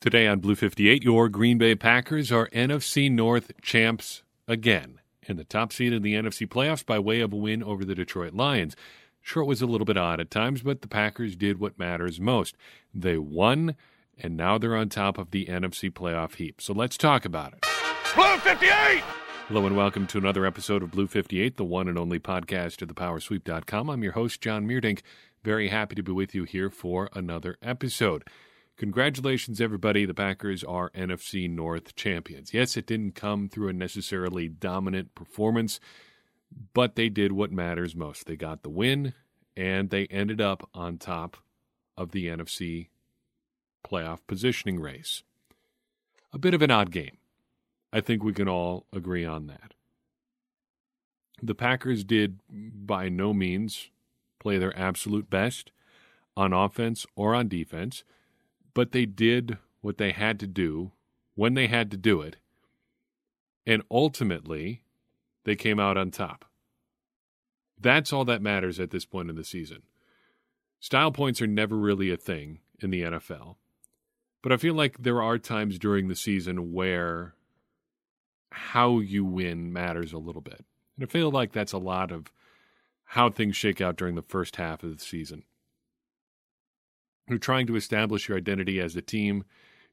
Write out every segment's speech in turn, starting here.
Today on Blue 58, your Green Bay Packers are NFC North champs again in the top seed in the NFC playoffs by way of a win over the Detroit Lions. Sure, it was a little bit odd at times, but the Packers did what matters most. They won, and now they're on top of the NFC playoff heap. So let's talk about it. Blue 58! Hello and welcome to another episode of Blue 58, the one and only podcast of thepowersweep.com. I'm your host, John Meerdink. Very happy to be with you here for another episode. Congratulations, everybody. The Packers are NFC North champions. Yes, it didn't come through a necessarily dominant performance, but they did what matters most. They got the win, and they ended up on top of the NFC playoff positioning race. A bit of an odd game. I think we can all agree on that. The Packers did by no means play their absolute best on offense or on defense but they did what they had to do when they had to do it. And ultimately, they came out on top. That's all that matters at this point in the season. Style points are never really a thing in the NFL. But I feel like there are times during the season where how you win matters a little bit. And I feel like that's a lot of how things shake out during the first half of the season. You're trying to establish your identity as a team.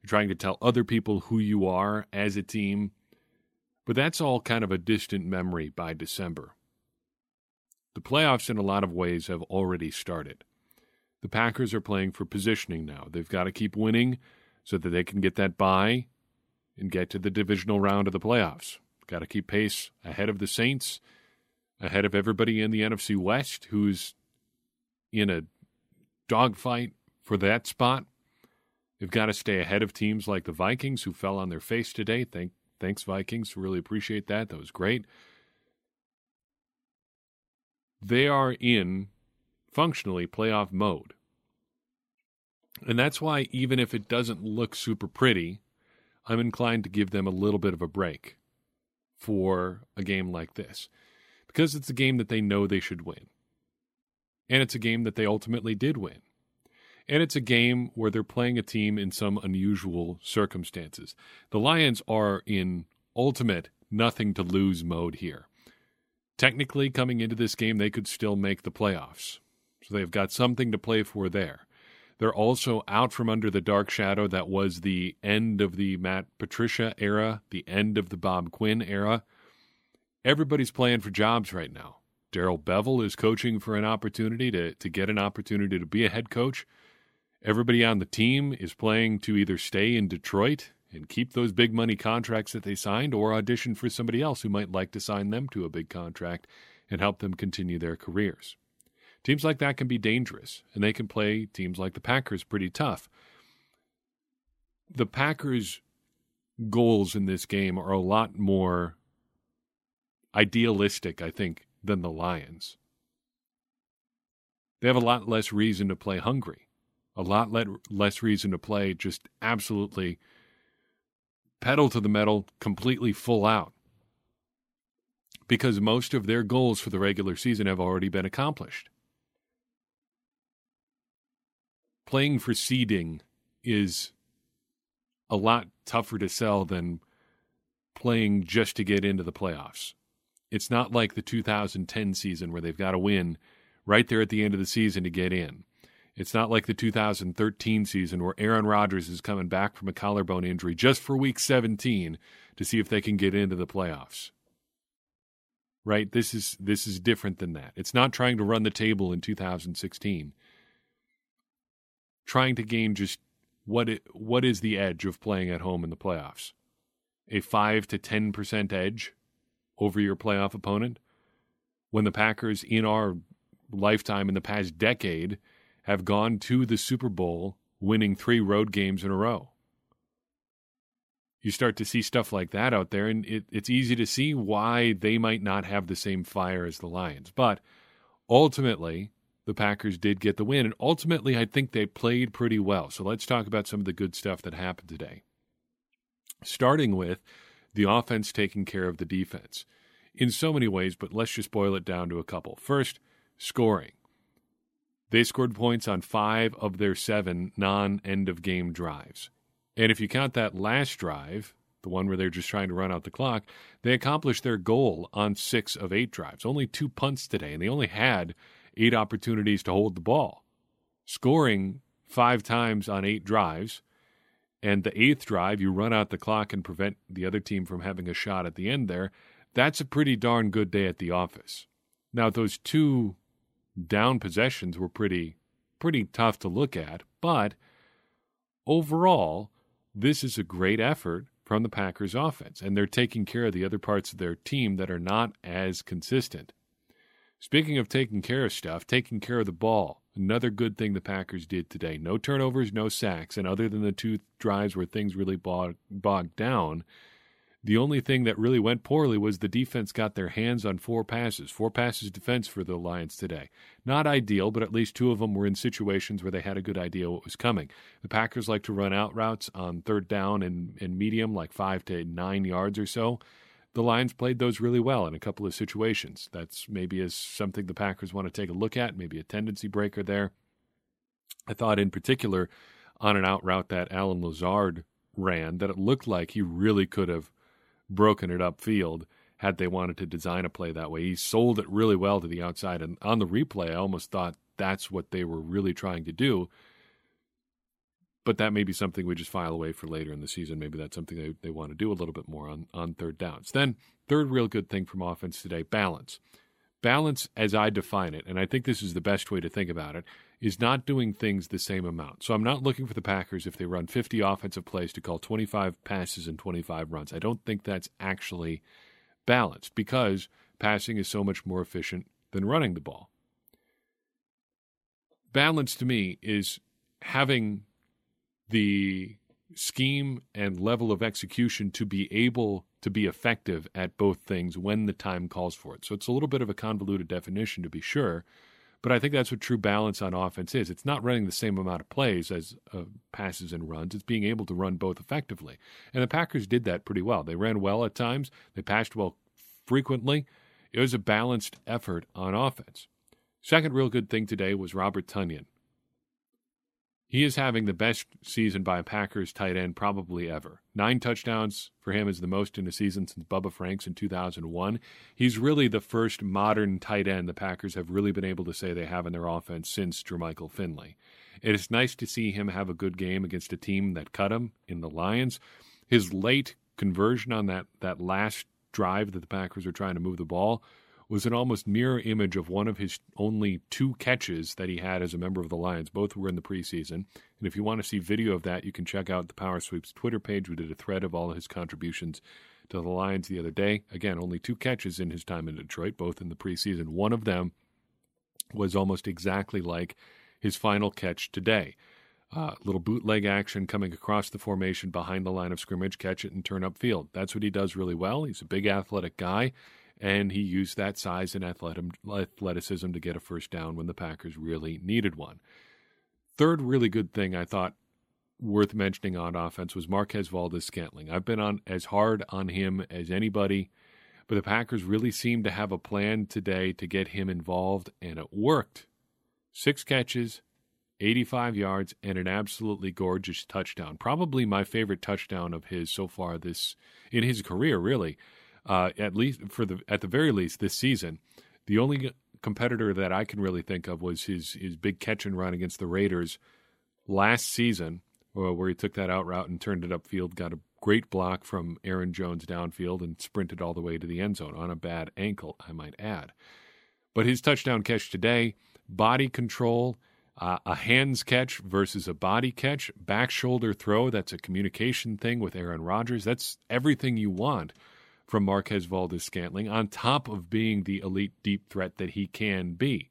You're trying to tell other people who you are as a team. But that's all kind of a distant memory by December. The playoffs, in a lot of ways, have already started. The Packers are playing for positioning now. They've got to keep winning so that they can get that bye and get to the divisional round of the playoffs. Got to keep pace ahead of the Saints, ahead of everybody in the NFC West who's in a dogfight for that spot. They've got to stay ahead of teams like the Vikings, who fell on their face today. Thank, thanks, Vikings. Really appreciate that. That was great. They are in functionally playoff mode. And that's why, even if it doesn't look super pretty, I'm inclined to give them a little bit of a break for a game like this because it's a game that they know they should win. And it's a game that they ultimately did win. And it's a game where they're playing a team in some unusual circumstances. The Lions are in ultimate nothing to lose mode here. Technically, coming into this game, they could still make the playoffs. So they've got something to play for there. They're also out from under the dark shadow that was the end of the Matt Patricia era, the end of the Bob Quinn era. Everybody's playing for jobs right now. Darrell Bevell is coaching for an opportunity to, to get an opportunity to be a head coach. Everybody on the team is playing to either stay in Detroit and keep those big money contracts that they signed or audition for somebody else who might like to sign them to a big contract and help them continue their careers. Teams like that can be dangerous, and they can play teams like the Packers pretty tough. The Packers' goals in this game are a lot more idealistic, I think, than the Lions. They have a lot less reason to play hungry a lot less reason to play just absolutely pedal to the metal, completely full out. Because most of their goals for the regular season have already been accomplished. Playing for seeding is a lot tougher to sell than playing just to get into the playoffs. It's not like the 2010 season where they've got to win right there at the end of the season to get in. It's not like the 2013 season where Aaron Rodgers is coming back from a collarbone injury just for week 17 to see if they can get into the playoffs. Right? This is this is different than that. It's not trying to run the table in 2016. Trying to gain just what it, what is the edge of playing at home in the playoffs? A 5 to 10% edge over your playoff opponent? When the Packers in our lifetime in the past decade have gone to the Super Bowl winning three road games in a row. You start to see stuff like that out there, and it, it's easy to see why they might not have the same fire as the Lions. But ultimately, the Packers did get the win, and ultimately, I think they played pretty well. So let's talk about some of the good stuff that happened today. Starting with the offense taking care of the defense in so many ways, but let's just boil it down to a couple. First, scoring. They scored points on five of their seven non end of game drives. And if you count that last drive, the one where they're just trying to run out the clock, they accomplished their goal on six of eight drives. Only two punts today, and they only had eight opportunities to hold the ball. Scoring five times on eight drives, and the eighth drive, you run out the clock and prevent the other team from having a shot at the end there. That's a pretty darn good day at the office. Now, those two down possessions were pretty pretty tough to look at, but overall, this is a great effort from the Packers offense, and they're taking care of the other parts of their team that are not as consistent. Speaking of taking care of stuff, taking care of the ball, another good thing the Packers did today. No turnovers, no sacks, and other than the two drives where things really bogged, bogged down, the only thing that really went poorly was the defense got their hands on four passes. Four passes defense for the Lions today. Not ideal, but at least two of them were in situations where they had a good idea what was coming. The Packers like to run out routes on third down and, and medium, like five to nine yards or so. The Lions played those really well in a couple of situations. That's maybe is something the Packers want to take a look at, maybe a tendency breaker there. I thought in particular on an out route that Allen Lazard ran that it looked like he really could have broken it up field had they wanted to design a play that way. He sold it really well to the outside. And on the replay, I almost thought that's what they were really trying to do. But that may be something we just file away for later in the season. Maybe that's something they, they want to do a little bit more on, on third downs. Then, third real good thing from offense today balance. Balance, as I define it, and I think this is the best way to think about it, is not doing things the same amount. So I'm not looking for the Packers if they run 50 offensive plays to call 25 passes and 25 runs. I don't think that's actually balanced because passing is so much more efficient than running the ball. Balance to me is having the scheme and level of execution to be able to be effective at both things when the time calls for it. So it's a little bit of a convoluted definition to be sure, but I think that's what true balance on offense is. It's not running the same amount of plays as uh, passes and runs. It's being able to run both effectively. And the Packers did that pretty well. They ran well at times, they passed well frequently. It was a balanced effort on offense. Second real good thing today was Robert Tonyan. He is having the best season by a Packers tight end probably ever. Nine touchdowns for him is the most in a season since Bubba Franks in 2001. He's really the first modern tight end the Packers have really been able to say they have in their offense since Jermichael Finley. It is nice to see him have a good game against a team that cut him in the Lions. His late conversion on that, that last drive that the Packers were trying to move the ball was an almost mirror image of one of his only two catches that he had as a member of the Lions. Both were in the preseason. And if you want to see video of that, you can check out the Power Sweeps Twitter page. We did a thread of all of his contributions to the Lions the other day. Again, only two catches in his time in Detroit, both in the preseason. One of them was almost exactly like his final catch today. Uh, little bootleg action coming across the formation behind the line of scrimmage, catch it and turn upfield. That's what he does really well. He's a big athletic guy and he used that size and athleticism to get a first down when the Packers really needed one. Third really good thing I thought worth mentioning on offense was Marquez Valdes-Scantling. I've been on as hard on him as anybody, but the Packers really seemed to have a plan today to get him involved, and it worked. Six catches, 85 yards, and an absolutely gorgeous touchdown. Probably my favorite touchdown of his so far this in his career, really uh, at least for the at the very least this season. The only competitor that I can really think of was his his big catch and run against the Raiders last season, uh, where he took that out route and turned it upfield, got a great block from Aaron Jones downfield, and sprinted all the way to the end zone on a bad ankle, I might add. But his touchdown catch today, body control. Uh, a hands catch versus a body catch, back shoulder throw. That's a communication thing with Aaron Rodgers. That's everything you want from Marquez Valdes Scantling, on top of being the elite deep threat that he can be.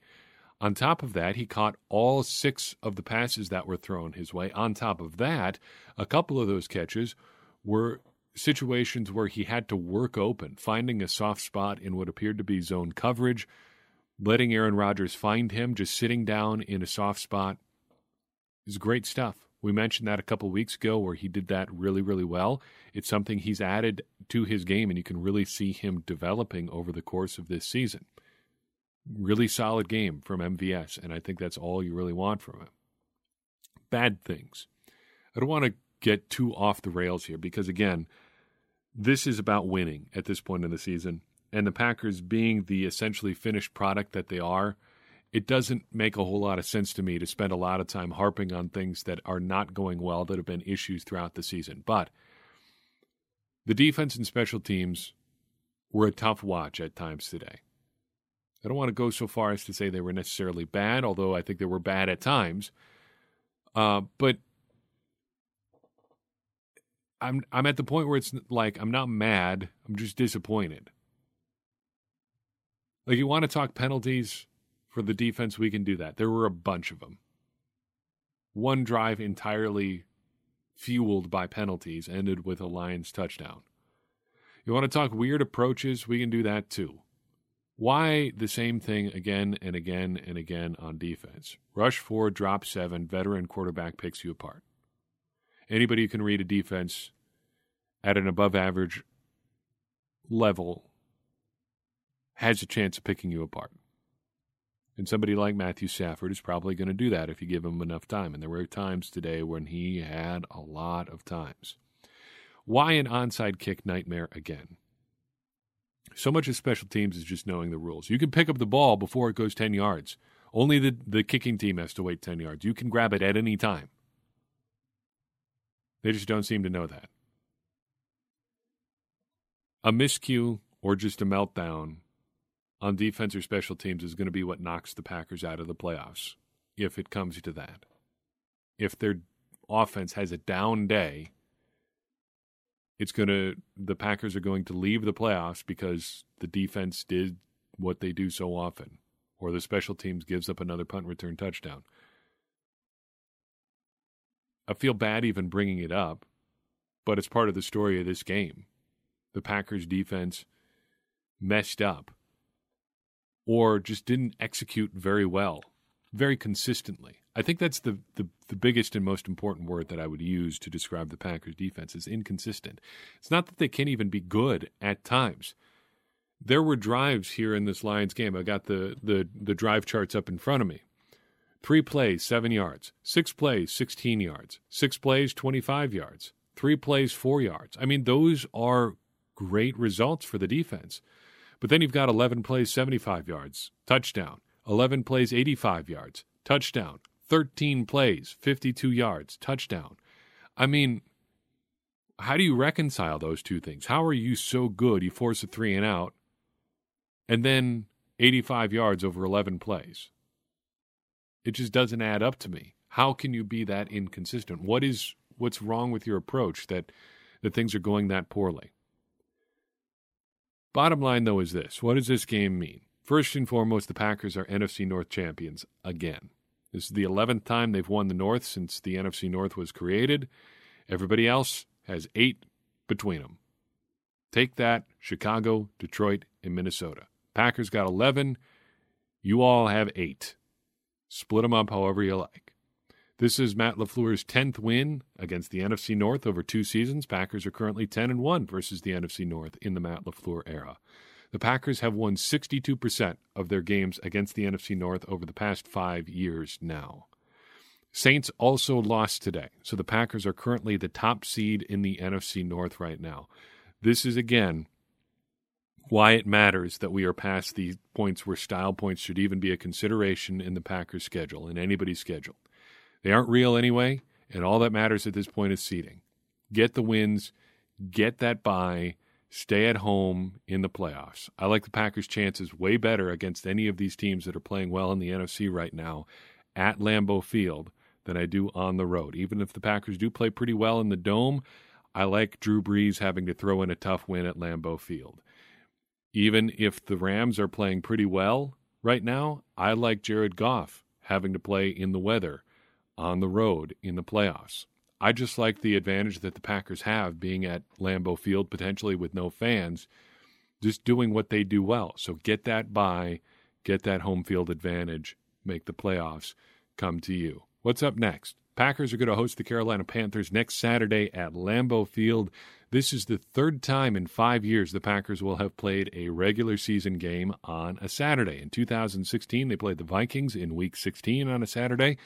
On top of that, he caught all six of the passes that were thrown his way. On top of that, a couple of those catches were situations where he had to work open, finding a soft spot in what appeared to be zone coverage, letting Aaron Rodgers find him, just sitting down in a soft spot is great stuff. We mentioned that a couple weeks ago where he did that really, really well. It's something he's added to his game, and you can really see him developing over the course of this season. Really solid game from MVS, and I think that's all you really want from him. Bad things. I don't want to get too off the rails here because, again, this is about winning at this point in the season. And the Packers being the essentially finished product that they are, it doesn't make a whole lot of sense to me to spend a lot of time harping on things that are not going well, that have been issues throughout the season. But the defense and special teams were a tough watch at times today. I don't want to go so far as to say they were necessarily bad, although I think they were bad at times. Uh, but I'm I'm at the point where it's like I'm not mad, I'm just disappointed. Like you want to talk penalties for the defense, we can do that. There were a bunch of them. One drive entirely fueled by penalties ended with a Lions touchdown. You want to talk weird approaches, we can do that too. Why the same thing again and again and again on defense? Rush four, drop seven, veteran quarterback picks you apart. Anybody who can read a defense at an above average level has a chance of picking you apart. And somebody like Matthew Stafford is probably going to do that if you give him enough time. And there were times today when he had a lot of times. Why an onside kick nightmare again? So much of special teams is just knowing the rules. You can pick up the ball before it goes 10 yards. Only the, the kicking team has to wait 10 yards. You can grab it at any time. They just don't seem to know that. A miscue or just a meltdown on defense or special teams is going to be what knocks the Packers out of the playoffs, if it comes to that. If their offense has a down day, it's going to the Packers are going to leave the playoffs because the defense did what they do so often, or the special teams gives up another punt return touchdown. I feel bad even bringing it up, but it's part of the story of this game. The Packers defense messed up or just didn't execute very well, very consistently. I think that's the, the, the biggest and most important word that I would use to describe the Packers defense is inconsistent. It's not that they can't even be good at times. There were drives here in this Lions game. I got the, the, the drive charts up in front of me. Three plays, seven yards. Six plays, 16 yards. Six plays, 25 yards. Three plays, four yards. I mean, those are great results for the defense. But then you've got 11 plays, 75 yards, touchdown. 11 plays, 85 yards, touchdown. 13 plays, 52 yards, touchdown. I mean, how do you reconcile those two things? How are you so good? You force a three and out, and then 85 yards over 11 plays. It just doesn't add up to me. How can you be that inconsistent? What is what's wrong with your approach that that things are going that poorly? Bottom line though is this. What does this game mean? First and foremost, the Packers are NFC North champions again. This is the 11th time they've won the North since the NFC North was created. Everybody else has eight between them. Take that Chicago, Detroit, and Minnesota. Packers got 11. You all have eight. Split them up however you like. This is Matt LaFleur's 10th win against the NFC North over two seasons. Packers are currently 10 and 1 versus the NFC North in the Matt LaFleur era. The Packers have won 62% of their games against the NFC North over the past five years now. Saints also lost today, so the Packers are currently the top seed in the NFC North right now. This is, again, why it matters that we are past the points where style points should even be a consideration in the Packers' schedule, in anybody's schedule. They aren't real anyway, and all that matters at this point is seeding. Get the wins, get that bye, stay at home in the playoffs. I like the Packers' chances way better against any of these teams that are playing well in the NFC right now at Lambeau Field than I do on the road. Even if the Packers do play pretty well in the dome, I like Drew Brees having to throw in a tough win at Lambeau Field. Even if the Rams are playing pretty well right now, I like Jared Goff having to play in the weather on the road in the playoffs. I just like the advantage that the Packers have being at Lambeau Field, potentially with no fans, just doing what they do well. So get that bye, get that home field advantage, make the playoffs come to you. What's up next? Packers are going to host the Carolina Panthers next Saturday at Lambeau Field. This is the third time in five years the Packers will have played a regular season game on a Saturday. In 2016, they played the Vikings in Week 16 on a Saturday.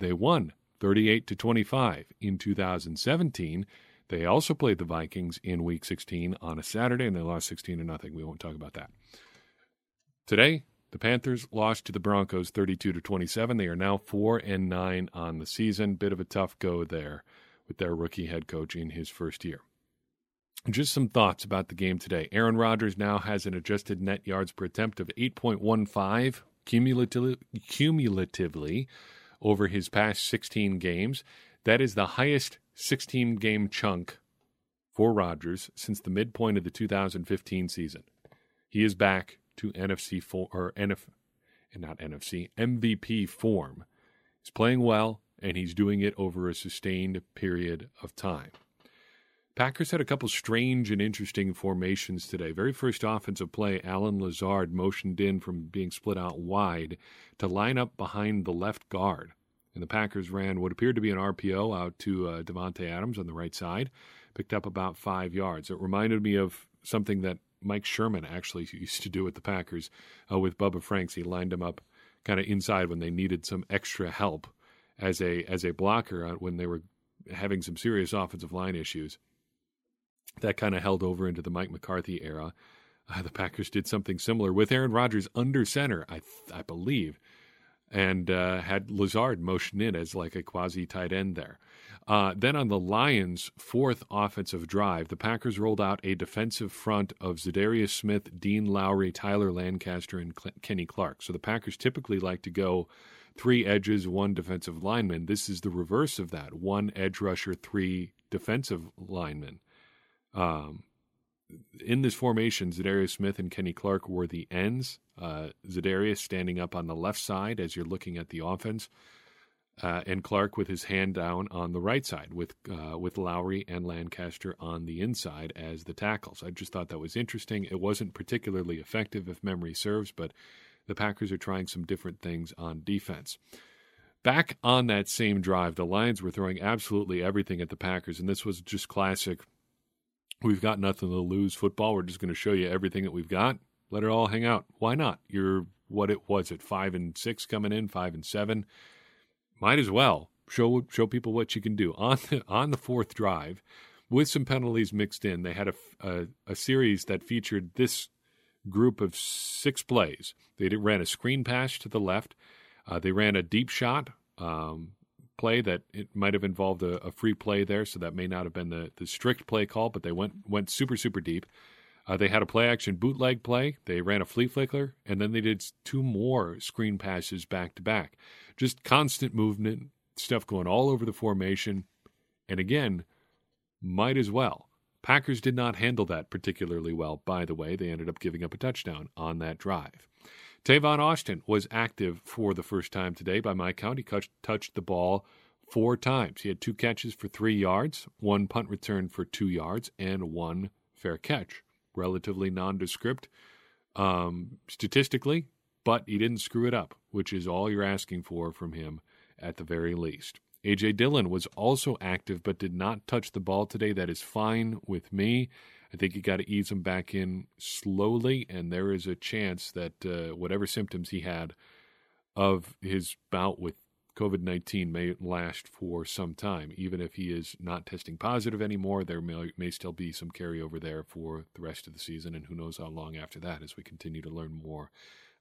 They won 38 to 25. In 2017, they also played the Vikings in Week 16 on a Saturday, and they lost 16 to nothing. We won't talk about that. Today, the Panthers lost to the Broncos 32 to 27. They are now 4 and 9 on the season. Bit of a tough go there with their rookie head coach in his first year. Just some thoughts about the game today. Aaron Rodgers now has an adjusted net yards per attempt of 8.15 cumulatively, cumulatively over his past 16 games. That is the highest 16 game chunk for Rodgers since the midpoint of the 2015 season. He is back to NFC for, or NF, and not NFC MVP form. He's playing well and he's doing it over a sustained period of time. Packers had a couple strange and interesting formations today. Very first offensive play, Allen Lazard motioned in from being split out wide to line up behind the left guard. And the Packers ran what appeared to be an RPO out to uh, Davante Adams on the right side, picked up about five yards. It reminded me of something that Mike Sherman actually used to do with the Packers uh, with Bubba Franks. He lined him up kind of inside when they needed some extra help as a as a blocker uh, when they were having some serious offensive line issues. That kind of held over into the Mike McCarthy era. Uh, the Packers did something similar with Aaron Rodgers under center, I I believe, and uh, had Lazard motion in as like a quasi tight end there. Uh, then on the Lions' fourth offensive drive, the Packers rolled out a defensive front of Za'Darius Smith, Dean Lowry, Tyler Lancaster, and Cl- Kenny Clark. So the Packers typically like to go three edges, one defensive lineman. This is the reverse of that one edge rusher, three defensive linemen. Um, in this formation, Za'Darius Smith and Kenny Clark were the ends. Uh, Za'Darius standing up on the left side as you're looking at the offense, uh, and Clark with his hand down on the right side, with uh, with Lowry and Lancaster on the inside as the tackles. I just thought that was interesting. It wasn't particularly effective, if memory serves, but the Packers are trying some different things on defense. Back on that same drive, the Lions were throwing absolutely everything at the Packers, and this was just classic. We've got nothing to lose football. We're just going to show you everything that we've got. Let it all hang out. Why not? You're what it was at five and six coming in, five and seven. Might as well show show people what you can do on the, on the fourth drive, with some penalties mixed in. They had a, a, a series that featured this group of six plays. They ran a screen pass to the left. Uh, they ran a deep shot um, play that it might have involved a, a, free play there, so that may not have been the, the strict play call, but they went went super super deep. Uh, they had a play action bootleg play. They ran a flea flicker, and then they did two more screen passes back to back. Just constant movement, stuff going all over the formation. And again, might as well Packers did not handle that particularly well, by the way. They ended up giving up a touchdown on that drive. Tavon Austin was active for the first time today by my count. He touched the ball four times. He had two catches for three yards, one punt return for two yards, and one fair catch. Relatively nondescript um, statistically, but he didn't screw it up, which is all you're asking for from him at the very least. A.J. Dillon was also active but did not touch the ball today. That is fine with me. I think you got to ease him back in slowly, and there is a chance that uh, whatever symptoms he had of his bout with COVID 19 may last for some time. Even if he is not testing positive anymore, there may, may still be some carryover there for the rest of the season, and who knows how long after that as we continue to learn more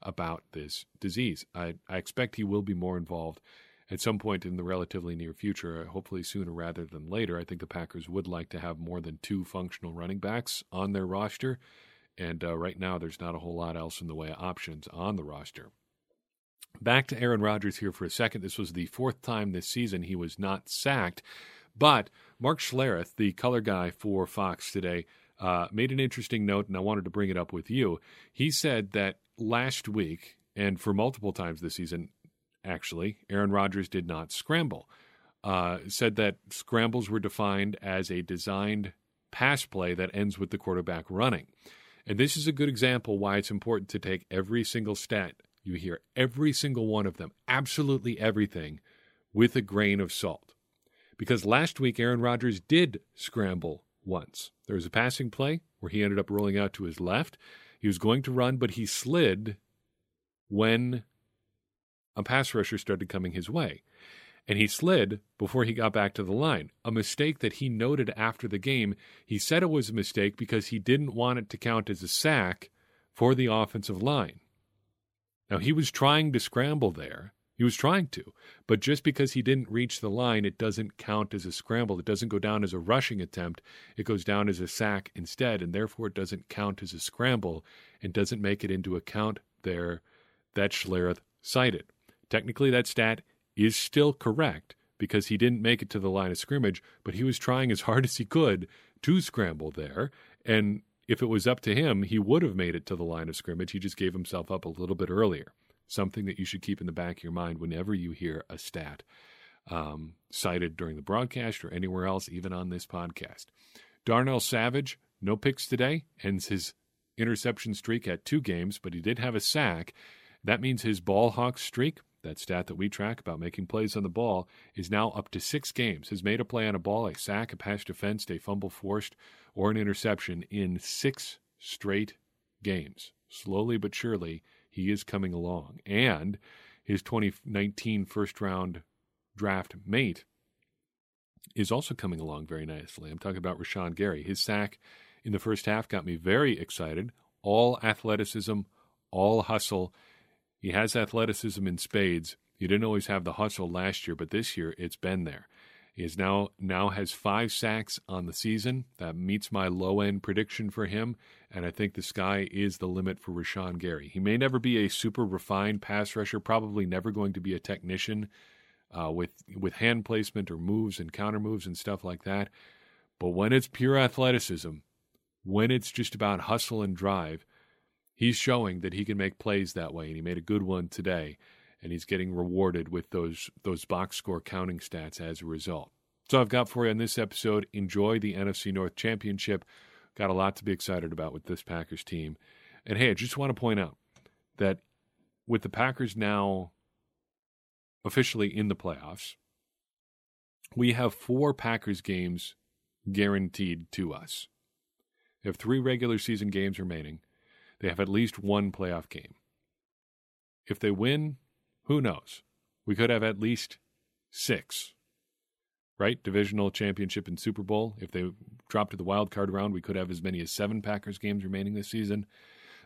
about this disease. I, I expect he will be more involved at some point in the relatively near future, uh, hopefully sooner rather than later, I think the Packers would like to have more than two functional running backs on their roster. And uh, right now, there's not a whole lot else in the way of options on the roster. Back to Aaron Rodgers here for a second. This was the fourth time this season he was not sacked. But Mark Schlereth, the color guy for Fox today, uh, made an interesting note, and I wanted to bring it up with you. He said that last week, and for multiple times this season, actually, Aaron Rodgers did not scramble. Uh, said that scrambles were defined as a designed pass play that ends with the quarterback running. And this is a good example why it's important to take every single stat you hear, every single one of them, absolutely everything, with a grain of salt. Because last week, Aaron Rodgers did scramble once. There was a passing play where he ended up rolling out to his left. He was going to run, but he slid when a pass rusher started coming his way. and he slid before he got back to the line. A mistake that he noted after the game. He said it was a mistake because he didn't want it to count as a sack for the offensive line. Now, he was trying to scramble there. He was trying to, but just because he didn't reach the line, it doesn't count as a scramble. It doesn't go down as a rushing attempt. It goes down as a sack instead, and therefore it doesn't count as a scramble and doesn't make it into account there that Schlereth cited. Technically, that stat is still correct because he didn't make it to the line of scrimmage, but he was trying as hard as he could to scramble there. And if it was up to him, he would have made it to the line of scrimmage. He just gave himself up a little bit earlier. Something that you should keep in the back of your mind whenever you hear a stat um, cited during the broadcast or anywhere else, even on this podcast. Darnell Savage, no picks today, ends his interception streak at two games, but he did have a sack. That means his ball hawk streak that stat that we track about making plays on the ball, is now up to six games. Has made a play on a ball, a sack, a pass defense, a fumble forced, or an interception in six straight games. Slowly but surely, he is coming along. And his 2019 first round draft mate is also coming along very nicely. I'm talking about Rashan Gary. His sack in the first half got me very excited. All athleticism, all hustle he has athleticism in spades. He didn't always have the hustle last year, but this year it's been there. He is now now has five sacks on the season. That meets my low end prediction for him, and I think the sky is the limit for Rashan Gary. He may never be a super refined pass rusher, probably never going to be a technician uh, with with hand placement or moves and counter moves and stuff like that. But when it's pure athleticism, when it's just about hustle and drive, he's showing that he can make plays that way, and he made a good one today, and he's getting rewarded with those those box score counting stats as a result. So I've got for you on this episode. Enjoy the NFC North Championship. Got a lot to be excited about with this Packers team. And hey, I just want to point out that with the Packers now officially in the playoffs, we have four Packers games guaranteed to us. We have three regular season games remaining they have at least one playoff game. If they win, who knows? We could have at least six, right? Divisional championship and Super Bowl. If they drop to the wild card round, we could have as many as seven Packers games remaining this season.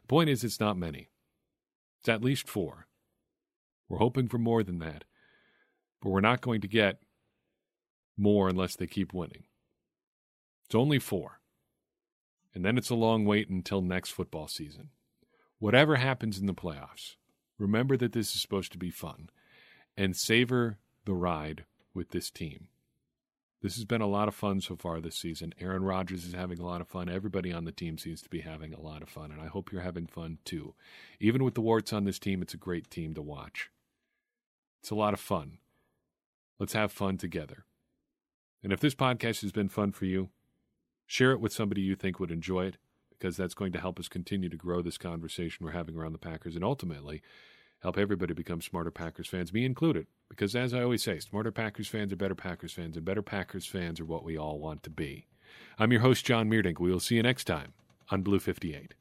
The point is, it's not many. It's at least four. We're hoping for more than that, but we're not going to get more unless they keep winning. It's only four and then it's a long wait until next football season. Whatever happens in the playoffs, remember that this is supposed to be fun and savor the ride with this team. This has been a lot of fun so far this season. Aaron Rodgers is having a lot of fun. Everybody on the team seems to be having a lot of fun, and I hope you're having fun too. Even with the warts on this team, it's a great team to watch. It's a lot of fun. Let's have fun together. And if this podcast has been fun for you, Share it with somebody you think would enjoy it because that's going to help us continue to grow this conversation we're having around the Packers and ultimately help everybody become smarter Packers fans, me included. Because as I always say, smarter Packers fans are better Packers fans, and better Packers fans are what we all want to be. I'm your host, John Meerdink. We will see you next time on Blue 58.